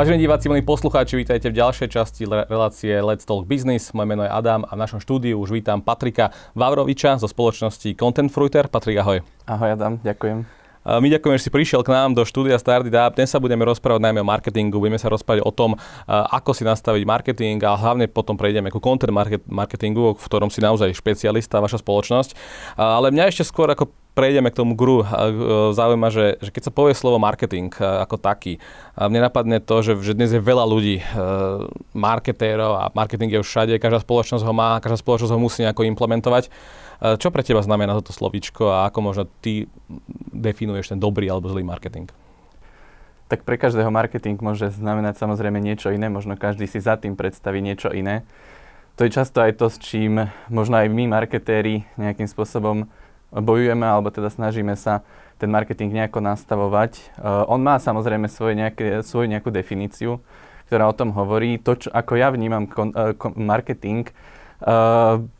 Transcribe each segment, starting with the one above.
Vážení diváci, milí poslucháči, vítajte v ďalšej časti relácie Let's Talk Business. Moje meno je Adam a v našom štúdiu už vítam Patrika Vavroviča zo spoločnosti Content Fruiter. Patrik, ahoj. Ahoj Adam, ďakujem. My ďakujeme, že si prišiel k nám do štúdia Stardy Up. Dnes sa budeme rozprávať najmä o marketingu, budeme sa rozprávať o tom, ako si nastaviť marketing a hlavne potom prejdeme ku content marketingu, v ktorom si naozaj špecialista, vaša spoločnosť. Ale mňa ešte skôr ako prejdeme k tomu guru, zaujíma, že, že keď sa povie slovo marketing ako taký, mne napadne to, že, že dnes je veľa ľudí, marketérov a marketing je všade, každá spoločnosť ho má, každá spoločnosť ho musí nejako implementovať. Čo pre teba znamená toto slovíčko a ako možno ty definuješ ten dobrý alebo zlý marketing? Tak pre každého marketing môže znamenať samozrejme niečo iné, možno každý si za tým predstaví niečo iné. To je často aj to, s čím možno aj my marketéri nejakým spôsobom bojujeme, alebo teda snažíme sa ten marketing nejako nastavovať. Uh, on má samozrejme svoje nejaké, svoju nejakú definíciu, ktorá o tom hovorí. To, čo, ako ja vnímam kon, uh, kon, marketing,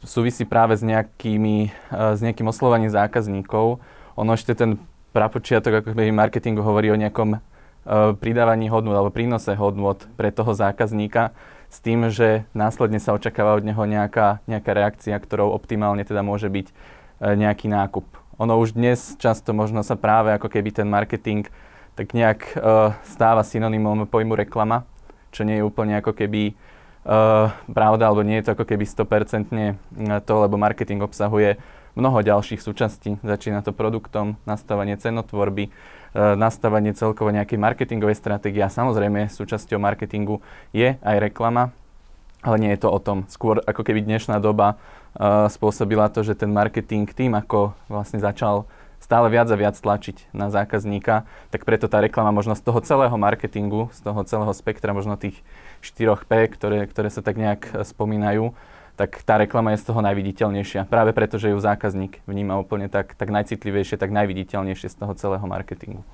súvisí práve s, nejakými, uh, s nejakým oslovaním zákazníkov. Ono ešte ten prapočiatok ako keby marketingu hovorí o nejakom uh, pridávaní hodnot alebo prínose hodnot pre toho zákazníka s tým, že následne sa očakáva od neho nejaká, nejaká reakcia, ktorou optimálne teda môže byť nejaký nákup. Ono už dnes často možno sa práve ako keby ten marketing tak nejak stáva synonymom pojmu reklama, čo nie je úplne ako keby pravda, alebo nie je to ako keby 100% to, lebo marketing obsahuje mnoho ďalších súčastí. Začína to produktom, nastavanie cenotvorby, uh, nastavanie celkovo nejakej marketingovej stratégie a samozrejme súčasťou marketingu je aj reklama, ale nie je to o tom. Skôr ako keby dnešná doba spôsobila to, že ten marketing tým, ako vlastne začal stále viac a viac tlačiť na zákazníka, tak preto tá reklama možno z toho celého marketingu, z toho celého spektra možno tých 4P, ktoré, ktoré sa tak nejak e, spomínajú, tak tá reklama je z toho najviditeľnejšia. Práve preto, že ju zákazník vníma úplne tak, tak najcitlivejšie, tak najviditeľnejšie z toho celého marketingu.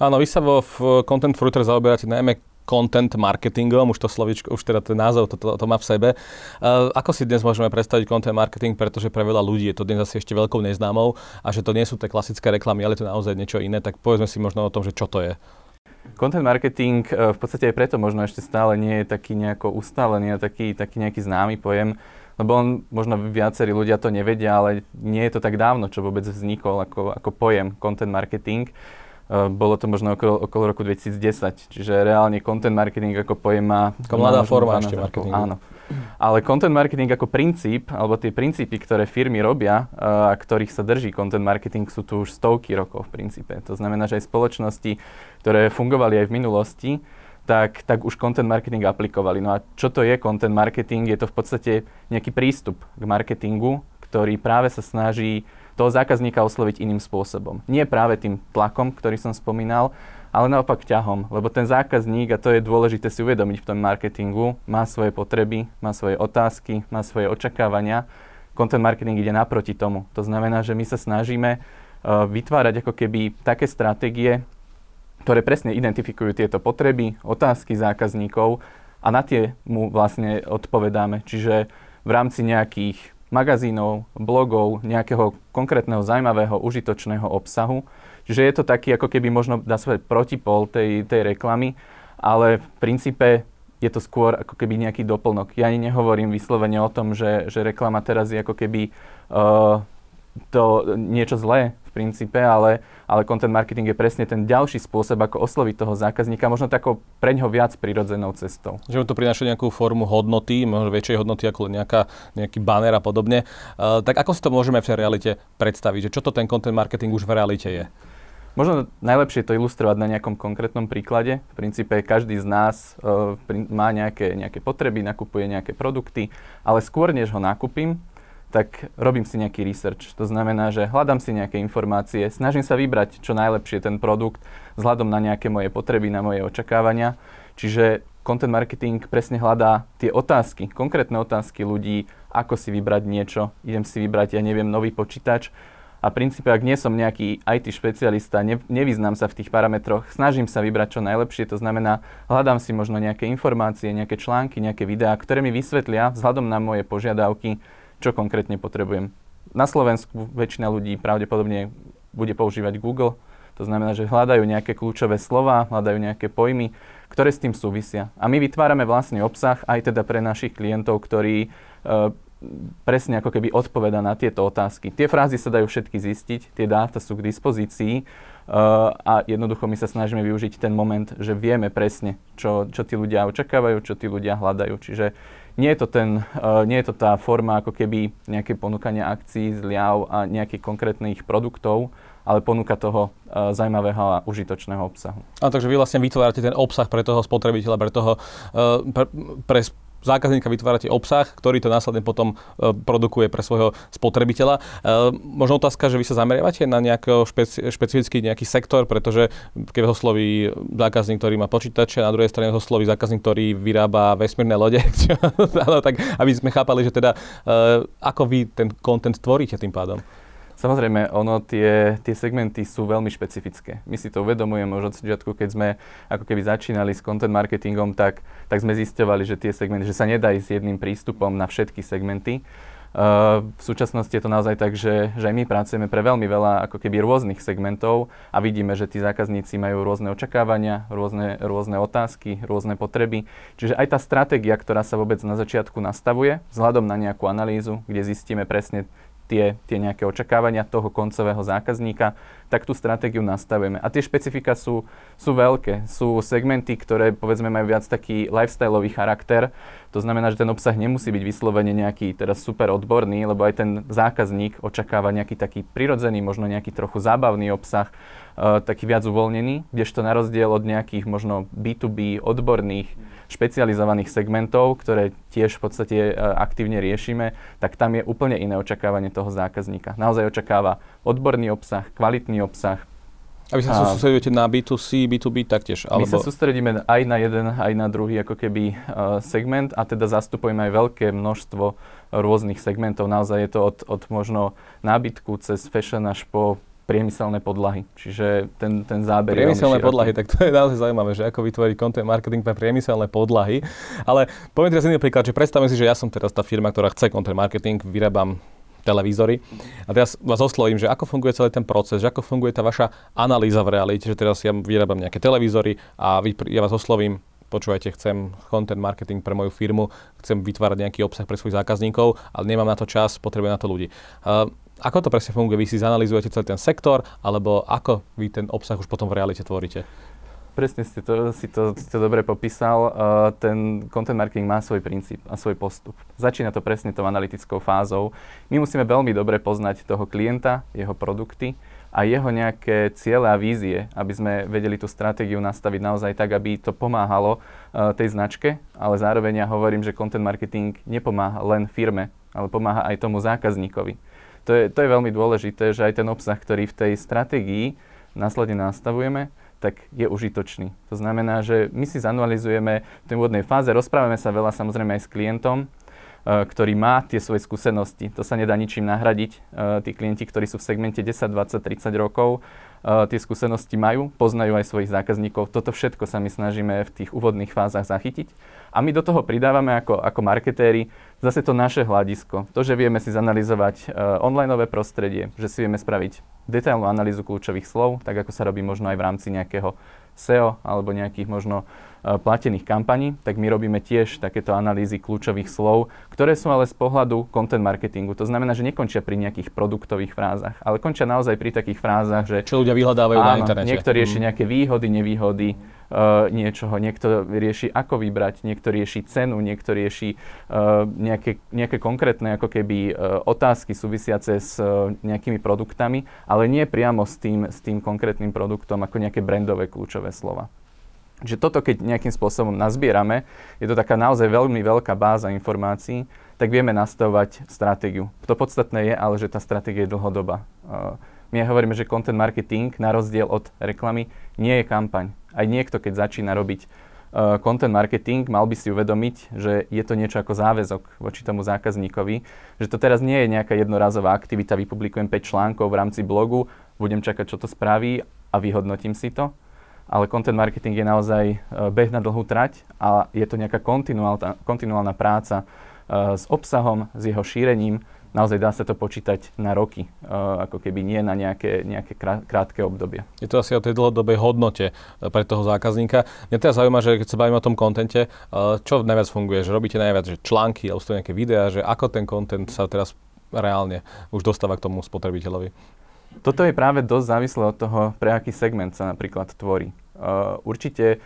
Áno, vy sa vo Content Fruiter zaoberáte najmä content marketingom, už to slovičko, už teda ten názov to, to, to má v sebe. Uh, ako si dnes môžeme predstaviť content marketing, pretože pre veľa ľudí je to dnes asi ešte veľkou neznámou a že to nie sú tie klasické reklamy, ale to naozaj niečo iné, tak povedzme si možno o tom, že čo to je. Content marketing e, v podstate aj preto možno ešte stále nie je taký nejako ustálený a taký, taký nejaký známy pojem, lebo on, možno viacerí ľudia to nevedia, ale nie je to tak dávno, čo vôbec vznikol ako, ako pojem content marketing. Eh, bolo to možno okolo, okolo roku 2010, čiže reálne content marketing ako pojem má... Ako mladá forma ešte marketingu. Áno. Ale content marketing ako princíp, alebo tie princípy, ktoré firmy robia eh, a ktorých sa drží content marketing, sú tu už stovky rokov v princípe. To znamená, že aj spoločnosti, ktoré fungovali aj v minulosti, tak, tak už content marketing aplikovali. No a čo to je content marketing? Je to v podstate nejaký prístup k marketingu, ktorý práve sa snaží toho zákazníka osloviť iným spôsobom. Nie práve tým tlakom, ktorý som spomínal, ale naopak ťahom, lebo ten zákazník, a to je dôležité si uvedomiť v tom marketingu, má svoje potreby, má svoje otázky, má svoje očakávania. Content marketing ide naproti tomu. To znamená, že my sa snažíme uh, vytvárať ako keby také stratégie, ktoré presne identifikujú tieto potreby, otázky zákazníkov a na tie mu vlastne odpovedáme. Čiže v rámci nejakých magazínov, blogov, nejakého konkrétneho zaujímavého, užitočného obsahu. Čiže je to taký, ako keby možno dá sa protipol tej, tej reklamy, ale v princípe je to skôr ako keby nejaký doplnok. Ja ani nehovorím vyslovene o tom, že, že reklama teraz je ako keby uh, to niečo zlé v princípe, ale, ale content marketing je presne ten ďalší spôsob, ako osloviť toho zákazníka, možno takou pre ňoho viac prirodzenou cestou. Že mu to prináša nejakú formu hodnoty, možno väčšej hodnoty ako nejaká, nejaký banner a podobne. Uh, tak ako si to môžeme v realite predstaviť? Že čo to ten content marketing už v realite je? Možno najlepšie to ilustrovať na nejakom konkrétnom príklade. V princípe každý z nás uh, má nejaké, nejaké potreby, nakupuje nejaké produkty, ale skôr než ho nakúpim, tak robím si nejaký research. To znamená, že hľadám si nejaké informácie, snažím sa vybrať čo najlepšie ten produkt vzhľadom na nejaké moje potreby, na moje očakávania. Čiže content marketing presne hľadá tie otázky, konkrétne otázky ľudí, ako si vybrať niečo. Idem si vybrať, ja neviem, nový počítač. A v princípe, ak nie som nejaký IT špecialista, ne, nevyznám sa v tých parametroch, snažím sa vybrať čo najlepšie, to znamená, hľadám si možno nejaké informácie, nejaké články, nejaké videá, ktoré mi vysvetlia vzhľadom na moje požiadavky, čo konkrétne potrebujem. Na Slovensku väčšina ľudí pravdepodobne bude používať Google, to znamená, že hľadajú nejaké kľúčové slova, hľadajú nejaké pojmy, ktoré s tým súvisia. A my vytvárame vlastný obsah aj teda pre našich klientov, ktorí uh, presne ako keby odpoveda na tieto otázky. Tie frázy sa dajú všetky zistiť, tie dáta sú k dispozícii a jednoducho my sa snažíme využiť ten moment, že vieme presne, čo, čo tí ľudia očakávajú, čo tí ľudia hľadajú. Čiže nie je to, ten, uh, nie je to tá forma ako keby nejaké ponúkania akcií, zliav a nejakých konkrétnych produktov, ale ponúka toho uh, zaujímavého a užitočného obsahu. A takže vy vlastne vytvárate ten obsah pre toho spotrebiteľa, pre toho, uh, pre, pre zákazníka vytvárate obsah, ktorý to následne potom e, produkuje pre svojho spotrebiteľa. E, možno otázka, že vy sa zameriavate na nejaký špeci- špecifický nejaký sektor, pretože keď ho sloví zákazník, ktorý má počítače, na druhej strane ho sloví zákazník, ktorý vyrába vesmírne lode, tak aby sme chápali, že teda e, ako vy ten content tvoríte tým pádom. Samozrejme, ono, tie, tie segmenty sú veľmi špecifické. My si to uvedomujeme už od začiatku, keď sme ako keby začínali s content marketingom, tak, tak sme zistovali, že tie segmenty, že sa nedá ísť jedným prístupom na všetky segmenty. Uh, v súčasnosti je to naozaj tak, že, že aj my pracujeme pre veľmi veľa ako keby rôznych segmentov a vidíme, že tí zákazníci majú rôzne očakávania, rôzne, rôzne otázky, rôzne potreby. Čiže aj tá stratégia, ktorá sa vôbec na začiatku nastavuje, vzhľadom na nejakú analýzu, kde zistíme presne tie, tie nejaké očakávania toho koncového zákazníka, tak tú stratégiu nastavujeme. A tie špecifika sú, sú veľké. Sú segmenty, ktoré povedzme majú viac taký lifestyleový charakter. To znamená, že ten obsah nemusí byť vyslovene nejaký teraz super odborný, lebo aj ten zákazník očakáva nejaký taký prirodzený, možno nejaký trochu zábavný obsah, uh, taký viac uvoľnený, kdežto na rozdiel od nejakých možno B2B odborných špecializovaných segmentov, ktoré tiež v podstate e, aktívne riešime, tak tam je úplne iné očakávanie toho zákazníka. Naozaj očakáva odborný obsah, kvalitný obsah, a vy sa sústredujete na B2C, B2B taktiež? Alebo... My sa sústredíme aj na jeden, aj na druhý ako keby uh, segment a teda zastupujeme aj veľké množstvo rôznych segmentov. Naozaj je to od, od možno nábytku cez fashion až po priemyselné podlahy. Čiže ten, ten záber Priemyselné je podlahy, tak to je naozaj zaujímavé, že ako vytvoriť content marketing pre priemyselné podlahy. Ale poviem teraz iný príklad, že predstavme si, že ja som teraz tá firma, ktorá chce content marketing, vyrábam televízory. A teraz vás oslovím, že ako funguje celý ten proces, že ako funguje tá vaša analýza v realite, že teraz ja vyrábam nejaké televízory a vy, ja vás oslovím, počúvajte, chcem content marketing pre moju firmu, chcem vytvárať nejaký obsah pre svojich zákazníkov, ale nemám na to čas, potrebujem na to ľudí. Uh, ako to presne funguje? Vy si zanalizujete celý ten sektor, alebo ako vy ten obsah už potom v realite tvoríte? Presne ste to, si, to, to dobre popísal. Uh, ten content marketing má svoj princíp a svoj postup. Začína to presne tou analytickou fázou. My musíme veľmi dobre poznať toho klienta, jeho produkty a jeho nejaké ciele a vízie, aby sme vedeli tú stratégiu nastaviť naozaj tak, aby to pomáhalo uh, tej značke, ale zároveň ja hovorím, že content marketing nepomáha len firme, ale pomáha aj tomu zákazníkovi to je, to je veľmi dôležité, že aj ten obsah, ktorý v tej stratégii následne nastavujeme, tak je užitočný. To znamená, že my si zanalizujeme v tej úvodnej fáze, rozprávame sa veľa samozrejme aj s klientom, e, ktorý má tie svoje skúsenosti. To sa nedá ničím nahradiť. E, tí klienti, ktorí sú v segmente 10, 20, 30 rokov, e, tie skúsenosti majú, poznajú aj svojich zákazníkov. Toto všetko sa my snažíme v tých úvodných fázach zachytiť. A my do toho pridávame ako, ako marketéri zase to naše hľadisko, to, že vieme si zanalizovať onlineové prostredie, že si vieme spraviť detailnú analýzu kľúčových slov, tak ako sa robí možno aj v rámci nejakého SEO alebo nejakých možno uh, platených kampaní, tak my robíme tiež takéto analýzy kľúčových slov, ktoré sú ale z pohľadu content marketingu. To znamená, že nekončia pri nejakých produktových frázach, ale končia naozaj pri takých frázach, že... Čo ľudia vyhľadávajú áno, na internete. Niekto rieši mm. nejaké výhody, nevýhody, niečoho, niekto rieši ako vybrať, niekto rieši cenu, niekto rieši uh, nejaké, nejaké konkrétne ako keby uh, otázky súvisiace s nejakými produktami, ale nie priamo s tým, s tým konkrétnym produktom ako nejaké brandové kľúčové slova. Čiže toto, keď nejakým spôsobom nazbierame, je to taká naozaj veľmi veľká báza informácií, tak vieme nastavovať stratégiu. To podstatné je ale, že tá stratégia je dlhodobá. My hovoríme, že content marketing, na rozdiel od reklamy, nie je kampaň. Aj niekto, keď začína robiť uh, content marketing, mal by si uvedomiť, že je to niečo ako záväzok voči tomu zákazníkovi, že to teraz nie je nejaká jednorazová aktivita, vypublikujem 5 článkov v rámci blogu, budem čakať, čo to spraví a vyhodnotím si to. Ale content marketing je naozaj uh, beh na dlhú trať a je to nejaká kontinuálna, kontinuálna práca uh, s obsahom, s jeho šírením, naozaj dá sa to počítať na roky, uh, ako keby nie na nejaké, nejaké krátke obdobie. Je to asi o tej dlhodobej hodnote pre toho zákazníka. Mňa teda zaujíma, že keď sa bavíme o tom kontente, uh, čo najviac funguje? Že robíte najviac že články alebo sú nejaké videá, že ako ten kontent sa teraz reálne už dostáva k tomu spotrebiteľovi? Toto je práve dosť závislé od toho, pre aký segment sa napríklad tvorí. Uh, určite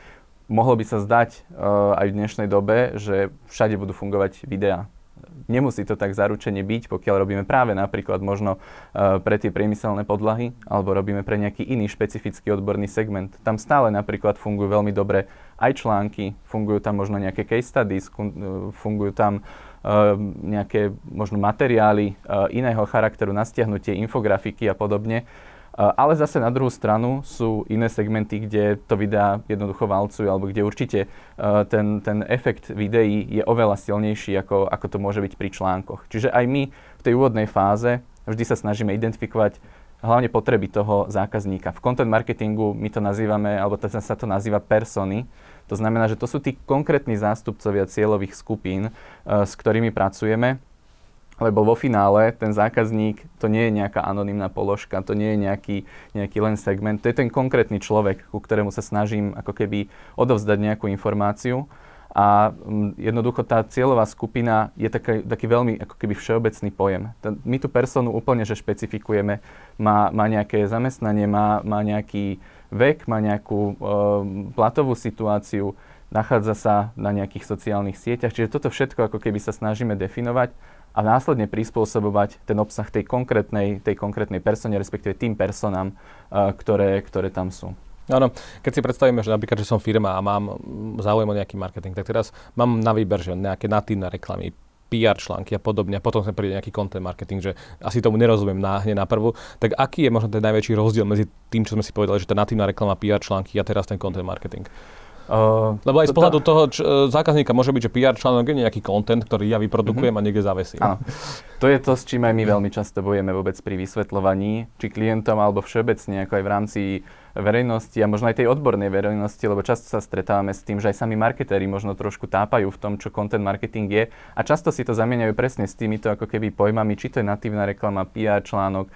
mohlo by sa zdať uh, aj v dnešnej dobe, že všade budú fungovať videá. Nemusí to tak zaručene byť, pokiaľ robíme práve napríklad možno uh, pre tie priemyselné podlahy, alebo robíme pre nejaký iný špecifický odborný segment. Tam stále napríklad fungujú veľmi dobre aj články, fungujú tam možno nejaké case studies, fungujú tam Ehm, nejaké možno materiály iného charakteru na stiahnutie, infografiky a podobne. Uh, ale zase na druhú stranu sú iné segmenty, kde to videá jednoducho valcujú, alebo kde určite uh, ten, ten efekt videí je oveľa silnejší, ako, ako to môže byť pri článkoch. Čiže aj my v tej úvodnej fáze vždy sa snažíme identifikovať hlavne potreby toho zákazníka. V content marketingu my to nazývame, alebo to sa to nazýva persony, to znamená, že to sú tí konkrétni zástupcovia cieľových skupín, uh, s ktorými pracujeme, lebo vo finále ten zákazník to nie je nejaká anonimná položka, to nie je nejaký, nejaký len segment, to je ten konkrétny človek, ku ktorému sa snažím ako keby odovzdať nejakú informáciu. A mm, jednoducho tá cieľová skupina je taký, taký veľmi ako keby všeobecný pojem. My tú personu úplne že špecifikujeme, má, má nejaké zamestnanie, má, má nejaký vek, má nejakú e, platovú situáciu, nachádza sa na nejakých sociálnych sieťach. Čiže toto všetko ako keby sa snažíme definovať a následne prispôsobovať ten obsah tej konkrétnej, tej konkrétnej persone, respektíve tým personám, e, ktoré, ktoré tam sú. Áno, keď si predstavíme, že napríklad, že som firma a mám záujem o nejaký marketing, tak teraz mám na výber, že nejaké natívne reklamy, PR články a podobne, a potom sa príde nejaký content marketing, že asi tomu nerozumiem na, hneď na prvú, tak aký je možno ten najväčší rozdiel medzi tým, čo sme si povedali, že tá natívna reklama, PR články a teraz ten content marketing? Uh, Lebo aj z pohľadu toho č- e, zákazníka môže byť, že PR článok je nejaký content, ktorý ja vyprodukujem uh-huh. a niekde zavesím. Áno. To je to, s čím aj my veľmi často bojeme vôbec pri vysvetľovaní, či klientom alebo všeobecne, ako aj v rámci verejnosti a možno aj tej odbornej verejnosti, lebo často sa stretávame s tým, že aj sami marketéri možno trošku tápajú v tom, čo content marketing je a často si to zamieňajú presne s týmito ako keby pojmami, či to je natívna reklama, PR článok.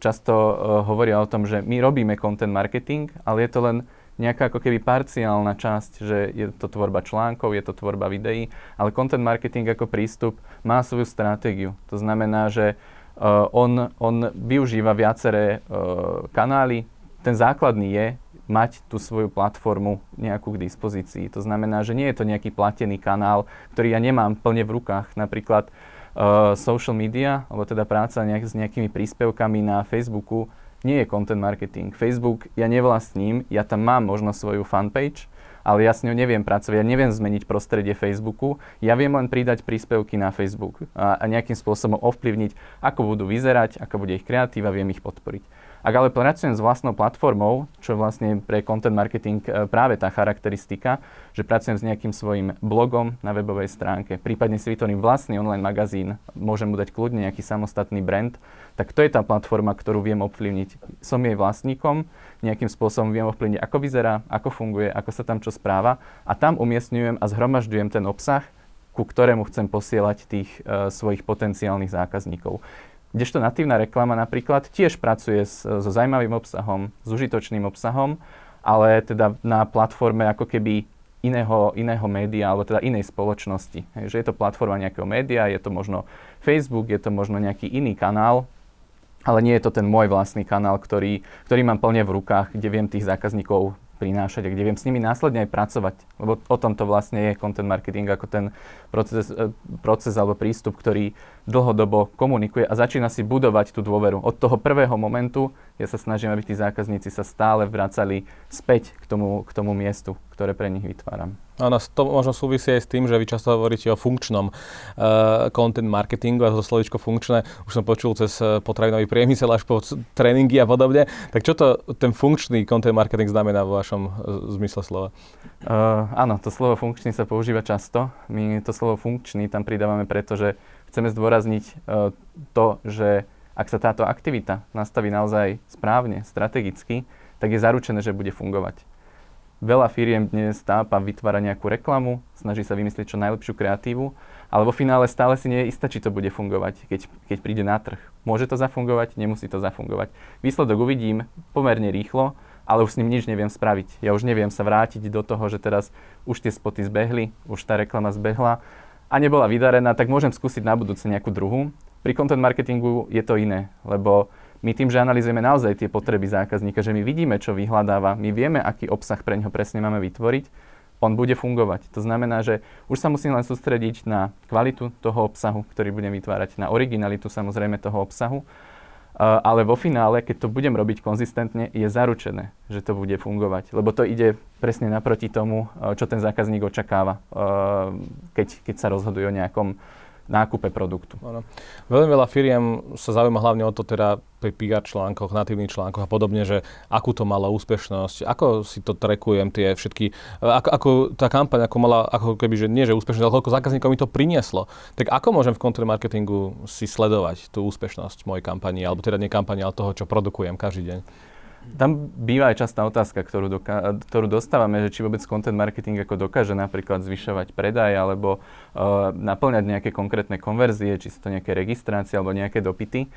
Často uh, hovoria o tom, že my robíme content marketing, ale je to len nejaká ako keby parciálna časť, že je to tvorba článkov, je to tvorba videí, ale content marketing ako prístup má svoju stratégiu. To znamená, že uh, on, on využíva viaceré uh, kanály. Ten základný je mať tú svoju platformu nejakú k dispozícii. To znamená, že nie je to nejaký platený kanál, ktorý ja nemám plne v rukách. Napríklad uh, social media, alebo teda práca nejak, s nejakými príspevkami na Facebooku, nie je content marketing. Facebook ja nevlastním, ja tam mám možno svoju fanpage, ale ja s ňou neviem pracovať, ja neviem zmeniť prostredie Facebooku, ja viem len pridať príspevky na Facebook a, a nejakým spôsobom ovplyvniť, ako budú vyzerať, ako bude ich kreatíva, viem ich podporiť. Ak ale pracujem s vlastnou platformou, čo vlastne pre content marketing e, práve tá charakteristika, že pracujem s nejakým svojim blogom na webovej stránke, prípadne si vytvorím vlastný online magazín, môžem mu dať kľudne nejaký samostatný brand, tak to je tá platforma, ktorú viem ovplyvniť. Som jej vlastníkom, nejakým spôsobom viem ovplyvniť, ako vyzerá, ako funguje, ako sa tam čo správa a tam umiestňujem a zhromažďujem ten obsah, ku ktorému chcem posielať tých uh, svojich potenciálnych zákazníkov. Kdežto natívna reklama napríklad tiež pracuje s, so zaujímavým obsahom, s užitočným obsahom, ale teda na platforme ako keby iného, iného média, alebo teda inej spoločnosti. Hej, že je to platforma nejakého média, je to možno Facebook, je to možno nejaký iný kanál, ale nie je to ten môj vlastný kanál, ktorý, ktorý mám plne v rukách, kde viem tých zákazníkov prinášať a kde viem s nimi následne aj pracovať. Lebo o tom to vlastne je content marketing, ako ten proces, e, proces alebo prístup, ktorý dlhodobo komunikuje a začína si budovať tú dôveru. Od toho prvého momentu ja sa snažím, aby tí zákazníci sa stále vracali späť k tomu, k tomu miestu, ktoré pre nich vytváram. Áno, to možno súvisí aj s tým, že vy často hovoríte o funkčnom uh, content marketingu a to slovičko funkčné už som počul cez uh, potravinový priemysel až po tréningy a podobne. Tak čo to ten funkčný content marketing znamená vo vašom uh, zmysle slova? Uh, áno, to slovo funkčný sa používa často. My to slovo funkčný tam pridávame preto, že chceme zdôrazniť uh, to, že ak sa táto aktivita nastaví naozaj správne, strategicky, tak je zaručené, že bude fungovať. Veľa firiem dnes tápa vytvára nejakú reklamu, snaží sa vymyslieť čo najlepšiu kreatívu, ale vo finále stále si nie je istá, či to bude fungovať, keď, keď príde na trh. Môže to zafungovať, nemusí to zafungovať. Výsledok uvidím pomerne rýchlo, ale už s ním nič neviem spraviť. Ja už neviem sa vrátiť do toho, že teraz už tie spoty zbehli, už tá reklama zbehla a nebola vydarená, tak môžem skúsiť na budúce nejakú druhú. Pri content marketingu je to iné, lebo my tým, že analýzujeme naozaj tie potreby zákazníka, že my vidíme, čo vyhľadáva, my vieme, aký obsah pre neho presne máme vytvoriť, on bude fungovať. To znamená, že už sa musím len sústrediť na kvalitu toho obsahu, ktorý budem vytvárať, na originalitu samozrejme toho obsahu, ale vo finále, keď to budem robiť konzistentne, je zaručené, že to bude fungovať. Lebo to ide presne naproti tomu, uh, čo ten zákazník očakáva, uh, keď, keď sa rozhoduje o nejakom nákupe produktu. Ano. Veľmi veľa firiem sa zaujíma hlavne o to teda pri PR článkoch, natívnych článkoch a podobne, že akú to mala úspešnosť, ako si to trekujem tie všetky, ako, ako tá kampaň, ako mala, ako keby, že nie že úspešnosť, ale koľko zákazníkov mi to prinieslo. Tak ako môžem v content marketingu si sledovať tú úspešnosť mojej kampani, alebo teda nie kampani, ale toho, čo produkujem každý deň? Tam býva aj častá otázka, ktorú, doka- ktorú dostávame, že či vôbec content marketing ako dokáže napríklad zvyšovať predaj alebo uh, naplňať nejaké konkrétne konverzie, či sú to nejaké registrácie alebo nejaké dopity.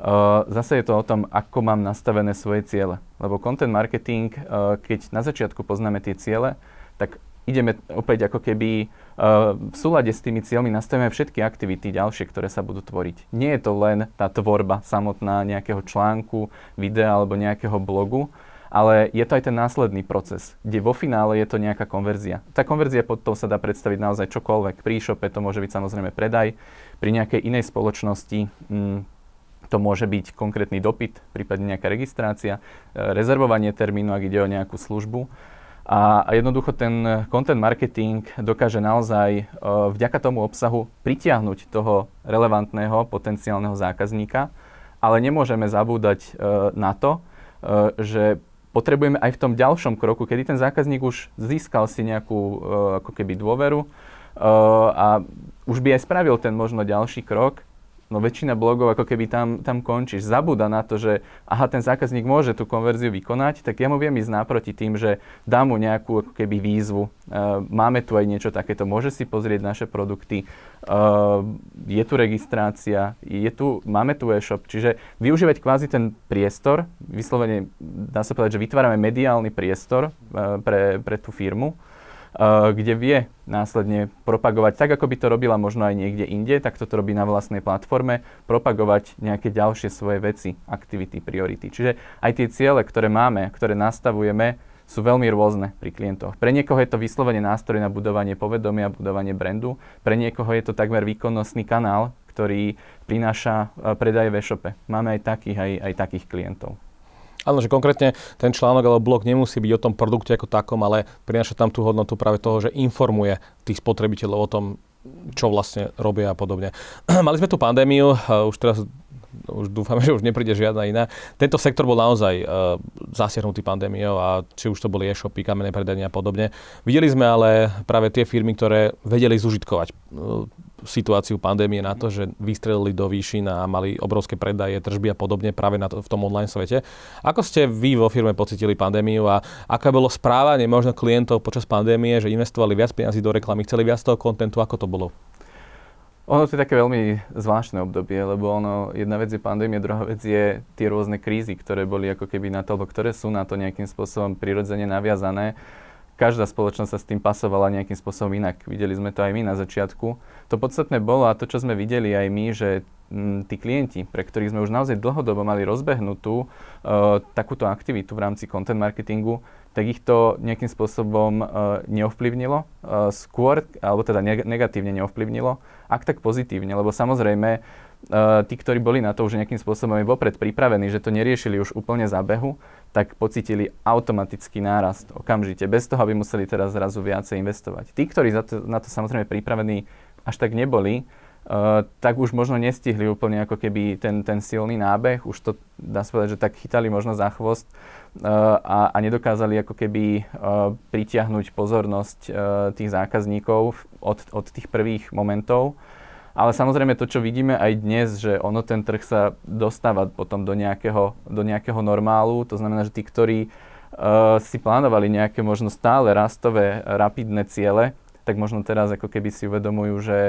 Uh, zase je to o tom, ako mám nastavené svoje ciele. Lebo content marketing, uh, keď na začiatku poznáme tie ciele, tak ideme opäť ako keby uh, v súlade s tými cieľmi nastavíme všetky aktivity ďalšie, ktoré sa budú tvoriť. Nie je to len tá tvorba samotná nejakého článku, videa alebo nejakého blogu, ale je to aj ten následný proces, kde vo finále je to nejaká konverzia. Tá konverzia pod to sa dá predstaviť naozaj čokoľvek. Pri e-shope to môže byť samozrejme predaj, pri nejakej inej spoločnosti mm, to môže byť konkrétny dopyt, prípadne nejaká registrácia, e, rezervovanie termínu, ak ide o nejakú službu. A, jednoducho ten content marketing dokáže naozaj uh, vďaka tomu obsahu pritiahnuť toho relevantného potenciálneho zákazníka, ale nemôžeme zabúdať uh, na to, uh, že potrebujeme aj v tom ďalšom kroku, kedy ten zákazník už získal si nejakú ako keby dôveru a už by aj spravil ten možno ďalší krok, no väčšina blogov ako keby tam, tam končíš. Zabúda na to, že aha, ten zákazník môže tú konverziu vykonať, tak ja mu viem ísť naproti tým, že dám mu nejakú ako keby výzvu. Uh, máme tu aj niečo takéto, môže si pozrieť naše produkty, uh, je tu registrácia, je tu, máme tu e-shop, čiže využívať kvázi ten priestor, vyslovene dá sa povedať, že vytvárame mediálny priestor uh, pre, pre tú firmu, kde vie následne propagovať, tak ako by to robila možno aj niekde inde, tak toto robí na vlastnej platforme, propagovať nejaké ďalšie svoje veci, aktivity, priority. Čiže aj tie ciele, ktoré máme, ktoré nastavujeme, sú veľmi rôzne pri klientoch. Pre niekoho je to vyslovene nástroj na budovanie povedomia, budovanie brandu, pre niekoho je to takmer výkonnostný kanál, ktorý prináša eh, predaj v e-shope. Máme aj takých, aj, aj takých klientov. Áno, že konkrétne ten článok alebo blog nemusí byť o tom produkte ako takom, ale prináša tam tú hodnotu práve toho, že informuje tých spotrebiteľov o tom, čo vlastne robia a podobne. Mali sme tú pandémiu, už teraz už dúfame, že už nepríde žiadna iná. Tento sektor bol naozaj uh, zasiahnutý pandémiou a či už to boli e-shopy, kamenné predania a podobne. Videli sme ale práve tie firmy, ktoré vedeli zužitkovať uh, situáciu pandémie na to, že vystrelili do výšin a mali obrovské predaje, tržby a podobne práve na to, v tom online svete. Ako ste vy vo firme pocitili pandémiu a aké bolo správanie možno klientov počas pandémie, že investovali viac peniazy do reklamy, chceli viac toho kontentu, ako to bolo? Ono to je také veľmi zvláštne obdobie, lebo ono, jedna vec je pandémia, druhá vec je tie rôzne krízy, ktoré boli ako keby na to, alebo ktoré sú na to nejakým spôsobom prirodzene naviazané každá spoločnosť sa s tým pasovala nejakým spôsobom inak. Videli sme to aj my na začiatku. To podstatné bolo a to, čo sme videli aj my, že m, tí klienti, pre ktorých sme už naozaj dlhodobo mali rozbehnutú uh, takúto aktivitu v rámci content marketingu, tak ich to nejakým spôsobom uh, neovplyvnilo, uh, skôr, alebo teda negatívne neovplyvnilo, ak tak pozitívne, lebo samozrejme uh, tí, ktorí boli na to už nejakým spôsobom aj vopred pripravení, že to neriešili už úplne za behu, tak pocitili automatický nárast okamžite, bez toho, aby museli teraz zrazu viacej investovať. Tí, ktorí za to, na to samozrejme pripravení až tak neboli, uh, tak už možno nestihli úplne ako keby ten, ten silný nábeh, už to dá sa povedať, že tak chytali možno za chvost uh, a, a nedokázali ako keby uh, pritiahnuť pozornosť uh, tých zákazníkov od, od tých prvých momentov. Ale samozrejme to, čo vidíme aj dnes, že ono ten trh sa dostáva potom do nejakého, do nejakého normálu, to znamená, že tí, ktorí uh, si plánovali nejaké možno stále rastové, rapidné ciele, tak možno teraz ako keby si uvedomujú, že,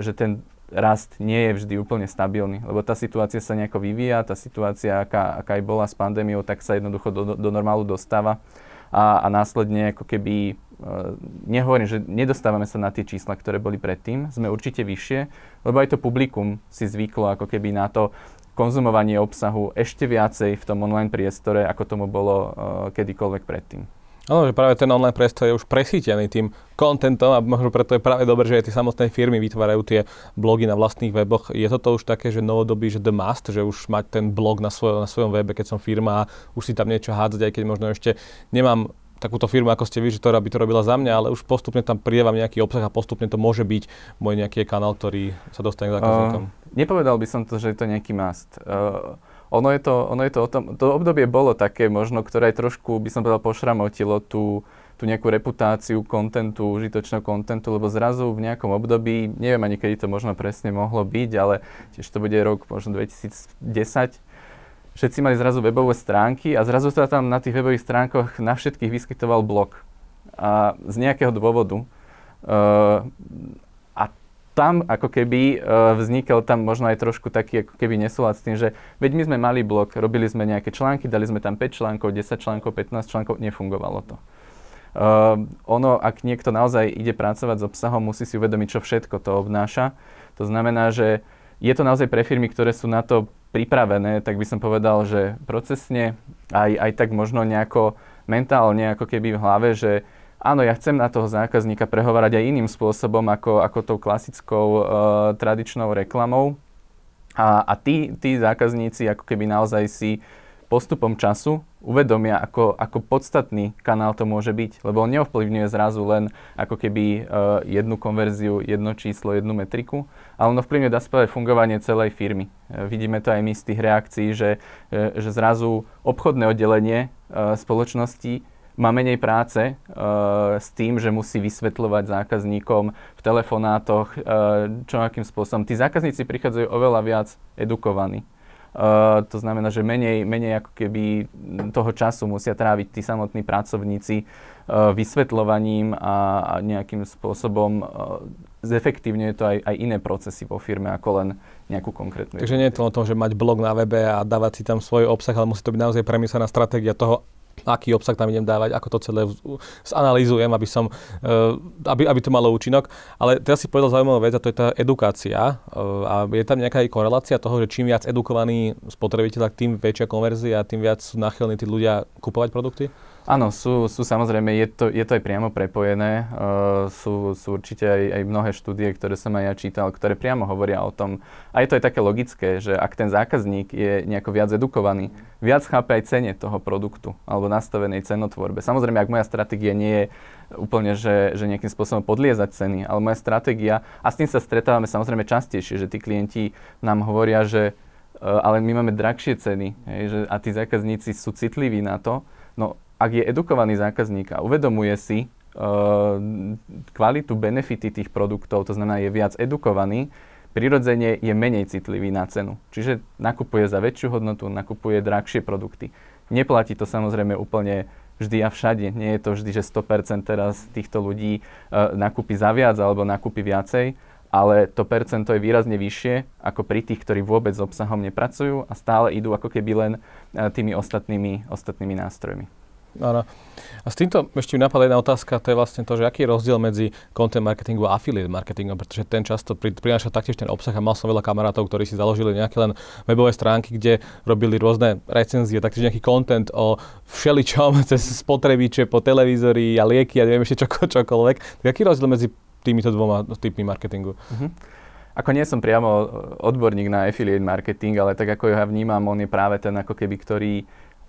že ten rast nie je vždy úplne stabilný, lebo tá situácia sa nejako vyvíja, tá situácia, aká, aká aj bola s pandémiou, tak sa jednoducho do, do normálu dostáva. A, a následne ako keby, uh, nehovorím, že nedostávame sa na tie čísla, ktoré boli predtým, sme určite vyššie, lebo aj to publikum si zvyklo ako keby na to konzumovanie obsahu ešte viacej v tom online priestore, ako tomu bolo uh, kedykoľvek predtým. Áno, že práve ten online priestor je už presítený tým kontentom a možno preto je práve dobré, že aj tie samotné firmy vytvárajú tie blogy na vlastných weboch. Je toto už také, že novodobí, že the must, že už mať ten blog na, svoj, na svojom webe, keď som firma a už si tam niečo hádzať, aj keď možno ešte nemám takúto firmu, ako ste vy, že to by to robila za mňa, ale už postupne tam prievam nejaký obsah a postupne to môže byť môj nejaký kanál, ktorý sa dostane k zákazníkom. Uh, nepovedal by som to, že je to nejaký must. Uh, ono je to, ono je to o tom, to obdobie bolo také možno, ktoré aj trošku, by som povedal, pošramotilo tú, tú nejakú reputáciu kontentu, užitočného kontentu, lebo zrazu v nejakom období, neviem ani kedy to možno presne mohlo byť, ale tiež to bude rok možno 2010, všetci mali zrazu webové stránky a zrazu sa tam na tých webových stránkoch na všetkých vyskytoval blog. A z nejakého dôvodu. Uh, tam ako keby uh, vznikol tam možno aj trošku taký ako keby nesúlad s tým, že veď my sme mali blog, robili sme nejaké články, dali sme tam 5 článkov, 10 článkov, 15 článkov, nefungovalo to. Uh, ono, ak niekto naozaj ide pracovať s obsahom, musí si uvedomiť, čo všetko to obnáša. To znamená, že je to naozaj pre firmy, ktoré sú na to pripravené, tak by som povedal, že procesne, aj, aj tak možno nejako mentálne, ako keby v hlave, že áno, ja chcem na toho zákazníka prehovárať aj iným spôsobom ako, ako tou klasickou uh, tradičnou reklamou. A, a tí, tí zákazníci ako keby naozaj si postupom času uvedomia, ako, ako podstatný kanál to môže byť, lebo on neovplyvňuje zrazu len ako keby uh, jednu konverziu, jedno číslo, jednu metriku, ale on ovplyvňuje dá fungovanie celej firmy. Uh, vidíme to aj my z tých reakcií, že, uh, že zrazu obchodné oddelenie uh, spoločnosti má menej práce s tým, že musí vysvetľovať zákazníkom v telefonátoch, čo akým spôsobom. Tí zákazníci prichádzajú oveľa viac edukovaní. Uh, to znamená, že menej, menej ako keby toho času musia tráviť tí samotní pracovníci uh, vysvetľovaním a, a nejakým spôsobom zefektívňuje to aj, aj iné procesy vo firme ako len nejakú konkrétnu. Takže nie je to o tom, že mať blog na webe a dávať si tam svoj obsah, ale musí to byť naozaj premyslená stratégia toho, aký obsah tam idem dávať, ako to celé zanalýzujem, aby, som, eh, aby, aby to malo účinok. Ale teraz si povedal zaujímavú vec a to je tá edukácia. Eh, a je tam nejaká korelácia toho, že čím viac edukovaný spotrebiteľ, tým väčšia konverzia, tým viac sú nachylní tí ľudia kupovať produkty? Áno, sú, sú samozrejme, je to, je to aj priamo prepojené. Uh, sú, sú určite aj, aj mnohé štúdie, ktoré som aj ja čítal, ktoré priamo hovoria o tom. A je to aj také logické, že ak ten zákazník je nejako viac edukovaný, viac chápe aj cene toho produktu alebo nastavenej cenotvorbe. Samozrejme, ak moja stratégia nie je úplne, že, že nejakým spôsobom podliezať ceny, ale moja stratégia, a s tým sa stretávame samozrejme častejšie, že tí klienti nám hovoria, že uh, ale my máme drahšie ceny hej, že, a tí zákazníci sú citliví na to, no ak je edukovaný zákazník a uvedomuje si uh, kvalitu, benefity tých produktov, to znamená je viac edukovaný, prirodzene je menej citlivý na cenu. Čiže nakupuje za väčšiu hodnotu, nakupuje drahšie produkty. Neplatí to samozrejme úplne vždy a všade. Nie je to vždy, že 100% teraz týchto ľudí uh, nakúpi za viac alebo nakúpi viacej, ale to percento je výrazne vyššie ako pri tých, ktorí vôbec s obsahom nepracujú a stále idú ako keby len uh, tými ostatnými, ostatnými nástrojmi. Áno. A s týmto ešte mi napadá jedna otázka, to je vlastne to, že aký je rozdiel medzi content marketingu a affiliate marketingom, pretože ten často pri, prináša taktiež ten obsah a mal som veľa kamarátov, ktorí si založili nejaké len webové stránky, kde robili rôzne recenzie, taktiež nejaký content o všeličom, cez spotrebiče, po televízori a lieky a neviem ešte čoko, čokoľvek. Tak aký je rozdiel medzi týmito dvoma typmi marketingu? Uh-huh. Ako nie som priamo odborník na affiliate marketing, ale tak ako ja vnímam, on je práve ten ako keby, ktorý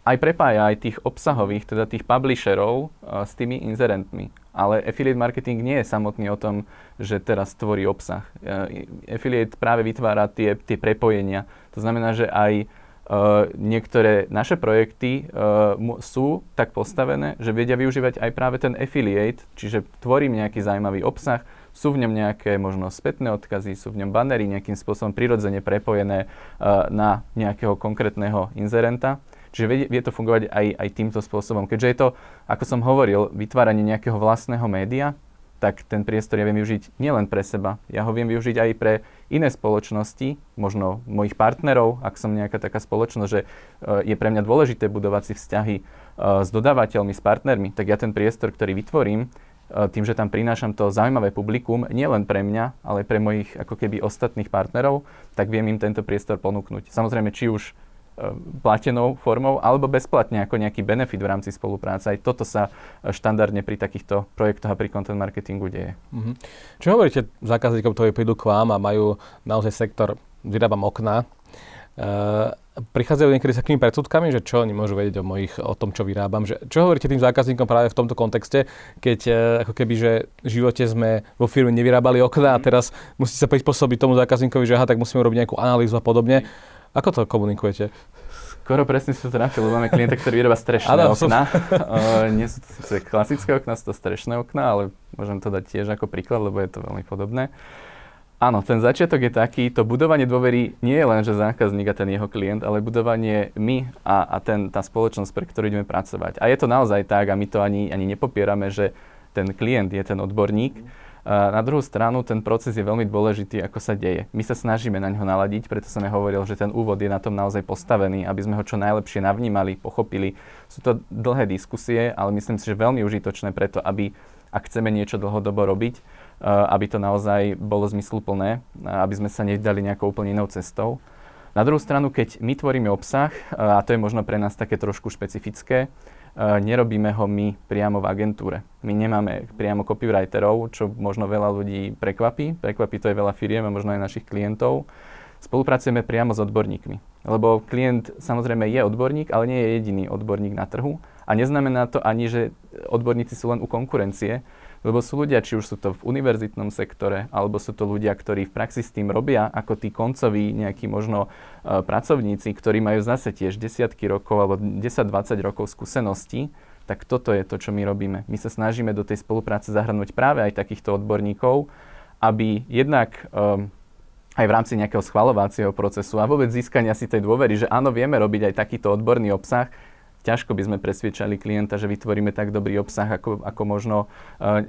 aj prepája aj tých obsahových, teda tých publisherov uh, s tými inzerentmi. Ale affiliate marketing nie je samotný o tom, že teraz tvorí obsah. Uh, affiliate práve vytvára tie, tie prepojenia. To znamená, že aj uh, niektoré naše projekty uh, sú tak postavené, že vedia využívať aj práve ten affiliate, čiže tvorím nejaký zaujímavý obsah, sú v ňom nejaké možno spätné odkazy, sú v ňom banery nejakým spôsobom prirodzene prepojené uh, na nejakého konkrétneho inzerenta Čiže vie, vie to fungovať aj, aj týmto spôsobom. Keďže je to, ako som hovoril, vytváranie nejakého vlastného média, tak ten priestor ja viem využiť nielen pre seba, ja ho viem využiť aj pre iné spoločnosti, možno mojich partnerov, ak som nejaká taká spoločnosť, že uh, je pre mňa dôležité budovať si vzťahy uh, s dodávateľmi, s partnermi, tak ja ten priestor, ktorý vytvorím, uh, tým, že tam prinášam to zaujímavé publikum, nielen pre mňa, ale pre mojich ako keby ostatných partnerov, tak viem im tento priestor ponúknuť. Samozrejme, či už platenou formou alebo bezplatne ako nejaký benefit v rámci spolupráce. Aj toto sa e, štandardne pri takýchto projektoch a pri content marketingu deje. Mm-hmm. Čo hovoríte zákazníkom, ktorí prídu k vám a majú naozaj sektor, vyrábam okná, Uh, prichádzajú niekedy s takými predsudkami, že čo oni môžu vedieť o, mojich, o tom, čo vyrábam. Že, čo hovoríte tým zákazníkom práve v tomto kontexte, keď uh, ako keby, že v živote sme vo firme nevyrábali okná a mhm. teraz musí sa prispôsobiť tomu zákazníkovi, že aha, tak musíme robiť nejakú analýzu a podobne. Ako to komunikujete? Skoro presne si to trafil, máme klienta, ktorý vyrába strešné ano, okna. uh, nie sú to síce klasické okna, sú to strešné okna, ale môžem to dať tiež ako príklad, lebo je to veľmi podobné. Áno, ten začiatok je taký, to budovanie dôvery nie je len, že zákazník a ten jeho klient, ale budovanie my a, a ten, tá spoločnosť, pre ktorú ideme pracovať. A je to naozaj tak a my to ani, ani nepopierame, že ten klient je ten odborník, mm na druhú stranu ten proces je veľmi dôležitý, ako sa deje. My sa snažíme na ňo naladiť, preto som ja hovoril, že ten úvod je na tom naozaj postavený, aby sme ho čo najlepšie navnímali, pochopili. Sú to dlhé diskusie, ale myslím si, že veľmi užitočné preto, aby ak chceme niečo dlhodobo robiť, aby to naozaj bolo zmysluplné, aby sme sa nevydali nejakou úplne inou cestou. Na druhú stranu, keď my tvoríme obsah, a to je možno pre nás také trošku špecifické, Eh, nerobíme ho my priamo v agentúre. My nemáme priamo copywriterov, čo možno veľa ľudí prekvapí. Prekvapí to aj veľa firiem a možno aj našich klientov. Spolupracujeme priamo s odborníkmi. Lebo klient samozrejme je odborník, ale nie je jediný odborník na trhu. A neznamená to ani, že odborníci sú len u konkurencie, lebo sú ľudia, či už sú to v univerzitnom sektore, alebo sú to ľudia, ktorí v praxi s tým robia, ako tí koncoví nejakí možno uh, pracovníci, ktorí majú zase tiež desiatky rokov alebo 10-20 rokov skúseností, tak toto je to, čo my robíme. My sa snažíme do tej spolupráce zahrnúť práve aj takýchto odborníkov, aby jednak um, aj v rámci nejakého schvalovacieho procesu a vôbec získania si tej dôvery, že áno, vieme robiť aj takýto odborný obsah, ťažko by sme presviečali klienta, že vytvoríme tak dobrý obsah, ako, ako možno uh,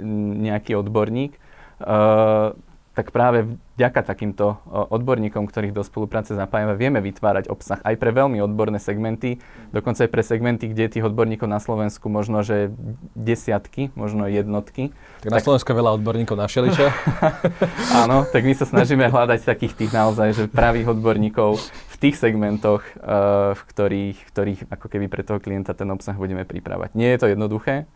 nejaký odborník. Uh, tak práve vďaka takýmto odborníkom, ktorých do spolupráce zapájame, vieme vytvárať obsah aj pre veľmi odborné segmenty, dokonca aj pre segmenty, kde tých odborníkov na Slovensku možno, že desiatky, možno jednotky. Tak na tak... Slovensku veľa odborníkov na šeličo. Áno, tak my sa snažíme hľadať takých tých naozaj, že pravých odborníkov v tých segmentoch, uh, v ktorých, ktorých ako keby pre toho klienta ten obsah budeme pripravať. Nie je to jednoduché,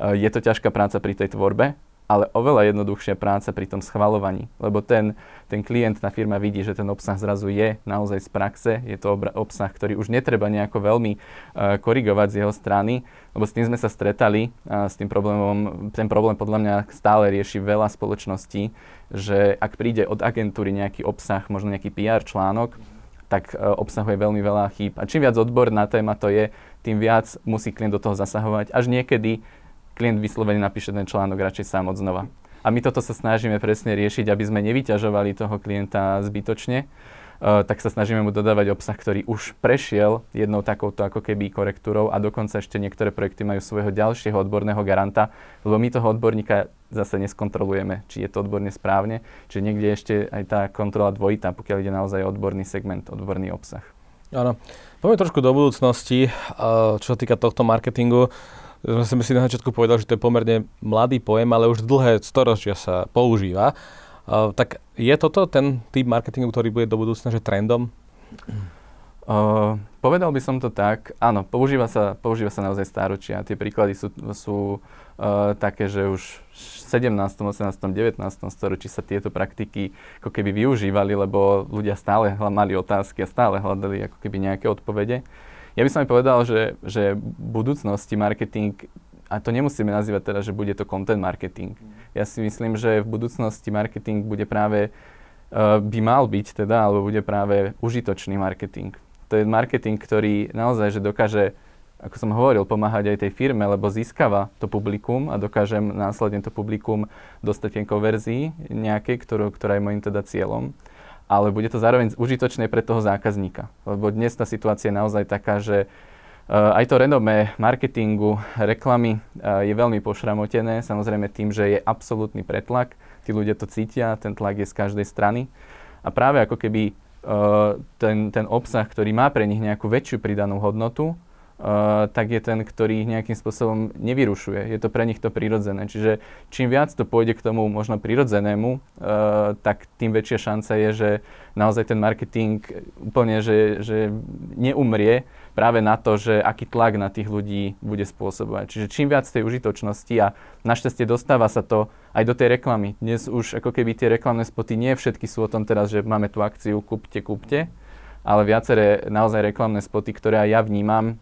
uh, je to ťažká práca pri tej tvorbe, ale oveľa jednoduchšia práca pri tom schvalovaní, lebo ten, ten klient, tá firma vidí, že ten obsah zrazu je naozaj z praxe, je to obsah, ktorý už netreba nejako veľmi uh, korigovať z jeho strany, lebo s tým sme sa stretali a s tým problémom, ten problém podľa mňa stále rieši veľa spoločností, že ak príde od agentúry nejaký obsah, možno nejaký PR článok, tak uh, obsahuje veľmi veľa chýb. A čím viac odborná téma to je, tým viac musí klient do toho zasahovať. Až niekedy klient vyslovene napíše ten článok radšej sám od znova. A my toto sa snažíme presne riešiť, aby sme nevyťažovali toho klienta zbytočne. Uh, tak sa snažíme mu dodávať obsah, ktorý už prešiel jednou takouto ako keby korektúrou a dokonca ešte niektoré projekty majú svojho ďalšieho odborného garanta, lebo my toho odborníka zase neskontrolujeme, či je to odborne správne, čiže niekde ešte aj tá kontrola dvojitá, pokiaľ ide naozaj odborný segment, odborný obsah. Áno. Poďme trošku do budúcnosti, čo sa týka tohto marketingu sme si na začiatku povedal, že to je pomerne mladý pojem, ale už dlhé storočia sa používa. Uh, tak je toto ten typ marketingu, ktorý bude do budúcna že trendom? Uh, povedal by som to tak, áno, používa sa, používa sa naozaj stáročia. Tie príklady sú, sú uh, také, že už v 17., 18., 19. storočí sa tieto praktiky ako keby využívali, lebo ľudia stále mali otázky a stále hľadali ako keby nejaké odpovede. Ja by som aj povedal, že, že v budúcnosti marketing, a to nemusíme nazývať teda, že bude to content marketing. Ja si myslím, že v budúcnosti marketing bude práve, uh, by mal byť teda, alebo bude práve užitočný marketing. To je marketing, ktorý naozaj, že dokáže ako som hovoril, pomáhať aj tej firme, lebo získava to publikum a dokážem následne to publikum dostať konverzii nejakej, ktorú, ktorá je môjim teda cieľom ale bude to zároveň užitočné pre toho zákazníka. Lebo dnes tá situácia je naozaj taká, že aj to renomé marketingu, reklamy je veľmi pošramotené, samozrejme tým, že je absolútny pretlak. Tí ľudia to cítia, ten tlak je z každej strany. A práve ako keby ten, ten obsah, ktorý má pre nich nejakú väčšiu pridanú hodnotu, tak je ten, ktorý ich nejakým spôsobom nevyrušuje. Je to pre nich to prirodzené. Čiže čím viac to pôjde k tomu možno prirodzenému, uh, tak tým väčšia šanca je, že naozaj ten marketing úplne, že, že neumrie práve na to, že aký tlak na tých ľudí bude spôsobovať. Čiže čím viac tej užitočnosti a našťastie dostáva sa to aj do tej reklamy. Dnes už ako keby tie reklamné spoty, nie všetky sú o tom teraz, že máme tú akciu kúpte, kúpte, ale viaceré naozaj reklamné spoty, ktoré aj ja vnímam,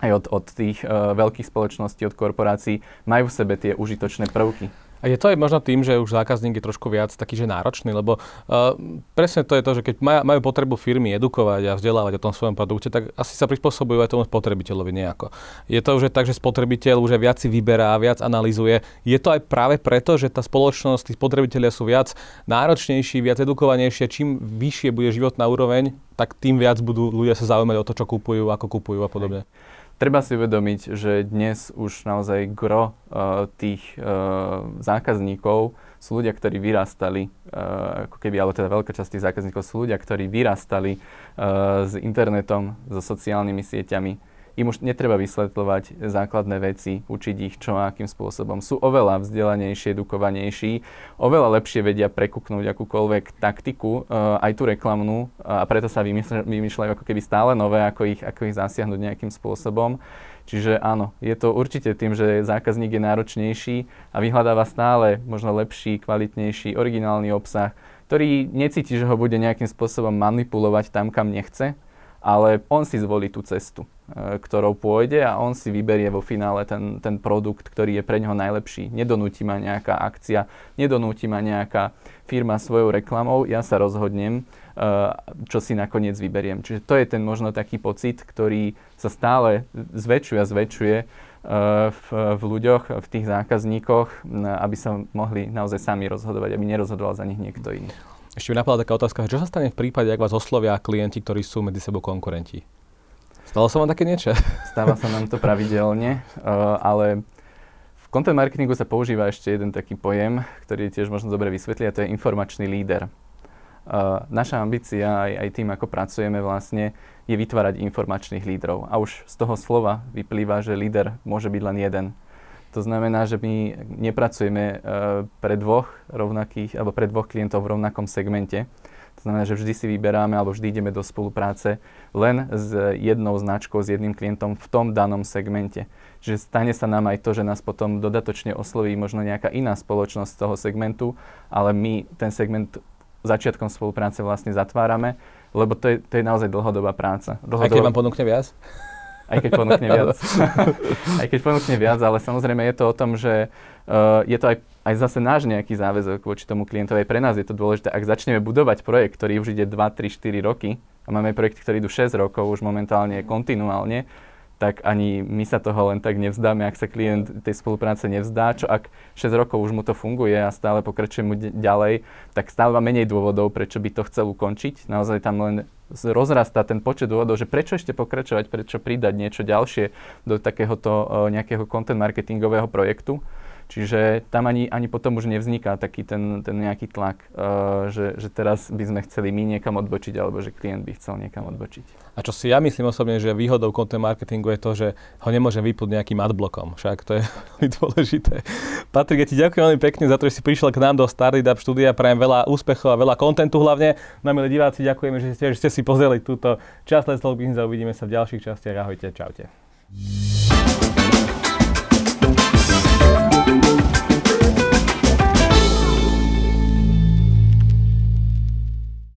aj od, od tých uh, veľkých spoločností, od korporácií, majú v sebe tie užitočné prvky. A je to aj možno tým, že už zákazník je trošku viac taký, že náročný, lebo uh, presne to je to, že keď maj, majú potrebu firmy edukovať a vzdelávať o tom svojom produkte, tak asi sa prispôsobujú aj tomu spotrebiteľovi nejako. Je to už tak, že spotrebiteľ už viac si vyberá, viac analizuje. Je to aj práve preto, že tá spoločnosť, tí spotrebitelia sú viac náročnejší, viac edukovanejšie. Čím vyššie bude životná úroveň, tak tým viac budú ľudia sa zaujímať o to, čo kupujú, ako kupujú a podobne. Treba si uvedomiť, že dnes už naozaj gro uh, tých uh, zákazníkov sú ľudia, ktorí vyrastali, uh, ako keby, alebo teda veľká časť tých zákazníkov sú ľudia, ktorí vyrastali uh, s internetom, so sociálnymi sieťami, im už netreba vysvetľovať základné veci, učiť ich čo a akým spôsobom. Sú oveľa vzdelanejší, edukovanejší, oveľa lepšie vedia prekúknúť akúkoľvek taktiku, uh, aj tú reklamnú, a preto sa vymýšľajú ako keby stále nové, ako ich, ako ich zasiahnuť nejakým spôsobom. Čiže áno, je to určite tým, že zákazník je náročnejší a vyhľadáva stále možno lepší, kvalitnejší, originálny obsah, ktorý necíti, že ho bude nejakým spôsobom manipulovať tam, kam nechce, ale on si zvolí tú cestu, e, ktorou pôjde a on si vyberie vo finále ten, ten produkt, ktorý je pre neho najlepší. Nedonúti ma nejaká akcia, nedonúti ma nejaká firma svojou reklamou, ja sa rozhodnem, e, čo si nakoniec vyberiem. Čiže to je ten možno taký pocit, ktorý sa stále zväčšuje a zväčšuje e, v, v ľuďoch, v tých zákazníkoch, aby sa mohli naozaj sami rozhodovať, aby nerozhodoval za nich niekto iný. Ešte mi napadla taká otázka, čo sa stane v prípade, ak vás oslovia klienti, ktorí sú medzi sebou konkurenti? Stalo sa vám také niečo? Stáva sa nám to pravidelne, uh, ale v content marketingu sa používa ešte jeden taký pojem, ktorý tiež možno dobre vysvetliť, a to je informačný líder. Uh, naša ambícia aj, aj tým, ako pracujeme vlastne, je vytvárať informačných lídrov. A už z toho slova vyplýva, že líder môže byť len jeden. To znamená, že my nepracujeme uh, pre dvoch rovnakých, alebo pre dvoch klientov v rovnakom segmente. To znamená, že vždy si vyberáme alebo vždy ideme do spolupráce len s jednou značkou, s jedným klientom v tom danom segmente. Čiže stane sa nám aj to, že nás potom dodatočne osloví možno nejaká iná spoločnosť z toho segmentu, ale my ten segment začiatkom spolupráce vlastne zatvárame, lebo to je, to je naozaj dlhodobá práca. Dlhodobá... Aj keď vám ponúkne viac? Aj keď ponúkne viac. aj keď ponúkne viac, ale samozrejme je to o tom, že uh, je to aj, aj zase náš nejaký záväzok voči tomu klientovi. Pre nás je to dôležité. Ak začneme budovať projekt, ktorý už ide 2, 3, 4 roky, a máme projekty, ktoré idú 6 rokov už momentálne kontinuálne, tak ani my sa toho len tak nevzdáme, ak sa klient tej spolupráce nevzdá, čo ak 6 rokov už mu to funguje a stále pokračuje mu ďalej, tak stále má menej dôvodov, prečo by to chcel ukončiť. Naozaj tam len rozrastá ten počet dôvodov, že prečo ešte pokračovať, prečo pridať niečo ďalšie do takéhoto nejakého content marketingového projektu. Čiže tam ani, ani potom už nevzniká taký ten, ten nejaký tlak, uh, že, že teraz by sme chceli my niekam odbočiť, alebo že klient by chcel niekam odbočiť. A čo si ja myslím osobne, že výhodou content marketingu je to, že ho nemôžem vypnúť nejakým adblokom. Však to je veľmi dôležité. Patrik, ja ti ďakujem veľmi pekne za to, že si prišiel k nám do Startup štúdia. Prajem veľa úspechov a veľa kontentu hlavne. Na milí diváci ďakujeme, že ste, že ste si pozreli túto časť Let's Talk Business a uvidíme sa v ďalších častiach. Ahojte, čaute.